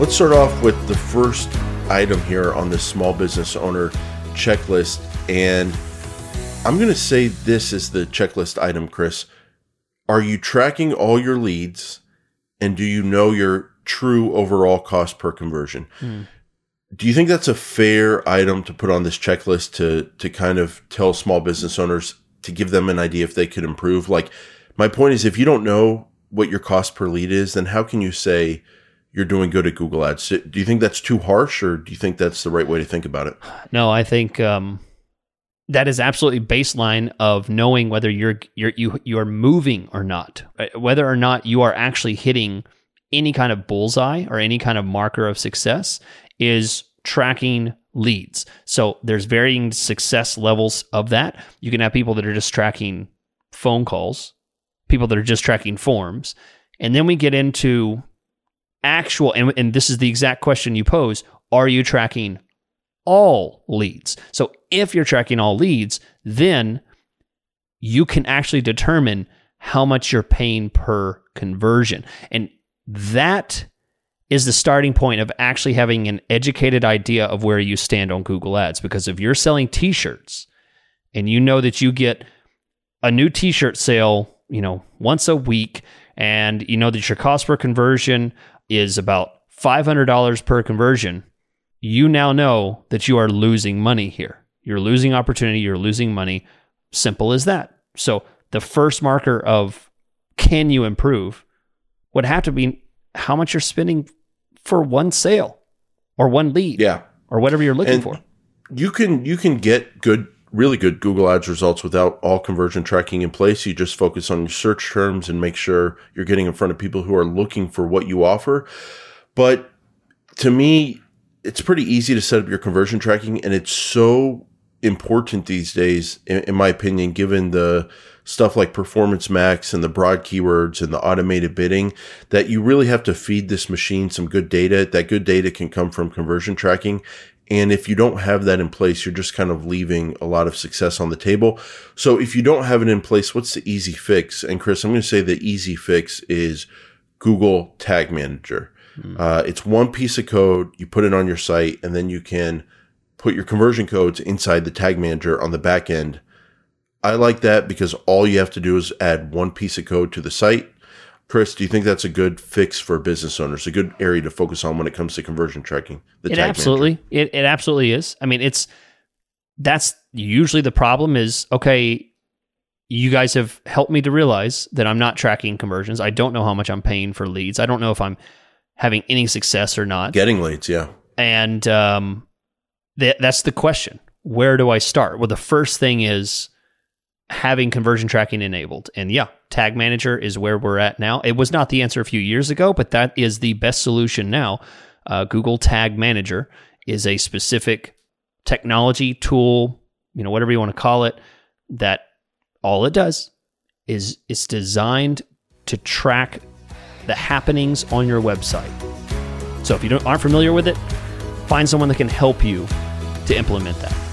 Let's start off with the first item here on this small business owner checklist. And I'm going to say this is the checklist item, Chris. Are you tracking all your leads and do you know your true overall cost per conversion? Mm. Do you think that's a fair item to put on this checklist to to kind of tell small business owners to give them an idea if they could improve? Like my point is if you don't know what your cost per lead is, then how can you say you're doing good at Google Ads. Do you think that's too harsh, or do you think that's the right way to think about it? No, I think um, that is absolutely baseline of knowing whether you're you're you you're moving or not, whether or not you are actually hitting any kind of bullseye or any kind of marker of success is tracking leads. So there's varying success levels of that. You can have people that are just tracking phone calls, people that are just tracking forms, and then we get into actual, and, and this is the exact question you pose are you tracking all leads? So if you're tracking all leads, then you can actually determine how much you're paying per conversion. And that is the starting point of actually having an educated idea of where you stand on Google Ads. Because if you're selling t shirts and you know that you get a new t shirt sale, you know, once a week, and you know that your cost per conversion is about $500 per conversion, you now know that you are losing money here. You're losing opportunity, you're losing money. Simple as that. So the first marker of can you improve would have to be how much you're spending for one sale or one lead. Yeah. Or whatever you're looking and for. You can you can get good really good Google Ads results without all conversion tracking in place. You just focus on your search terms and make sure you're getting in front of people who are looking for what you offer. But to me, it's pretty easy to set up your conversion tracking, and it's so important these days, in, in my opinion, given the stuff like Performance Max and the broad keywords and the automated bidding, that you really have to feed this machine some good data. That good data can come from conversion tracking. And if you don't have that in place, you're just kind of leaving a lot of success on the table. So if you don't have it in place, what's the easy fix? And Chris, I'm going to say the easy fix is Google Tag Manager. Mm. Uh, it's one piece of code. You put it on your site, and then you can put your conversion codes inside the Tag Manager on the back end. I like that because all you have to do is add one piece of code to the site Chris, do you think that's a good fix for business owners? A good area to focus on when it comes to conversion tracking? it absolutely, it, it absolutely is. I mean, it's that's usually the problem. Is okay. You guys have helped me to realize that I'm not tracking conversions. I don't know how much I'm paying for leads. I don't know if I'm having any success or not. Getting leads, yeah. And um, th- that's the question. Where do I start? Well, the first thing is having conversion tracking enabled. And yeah, Tag Manager is where we're at now. It was not the answer a few years ago, but that is the best solution now. Uh, Google Tag Manager is a specific technology tool, you know, whatever you want to call it, that all it does is it's designed to track the happenings on your website. So if you aren't familiar with it, find someone that can help you to implement that.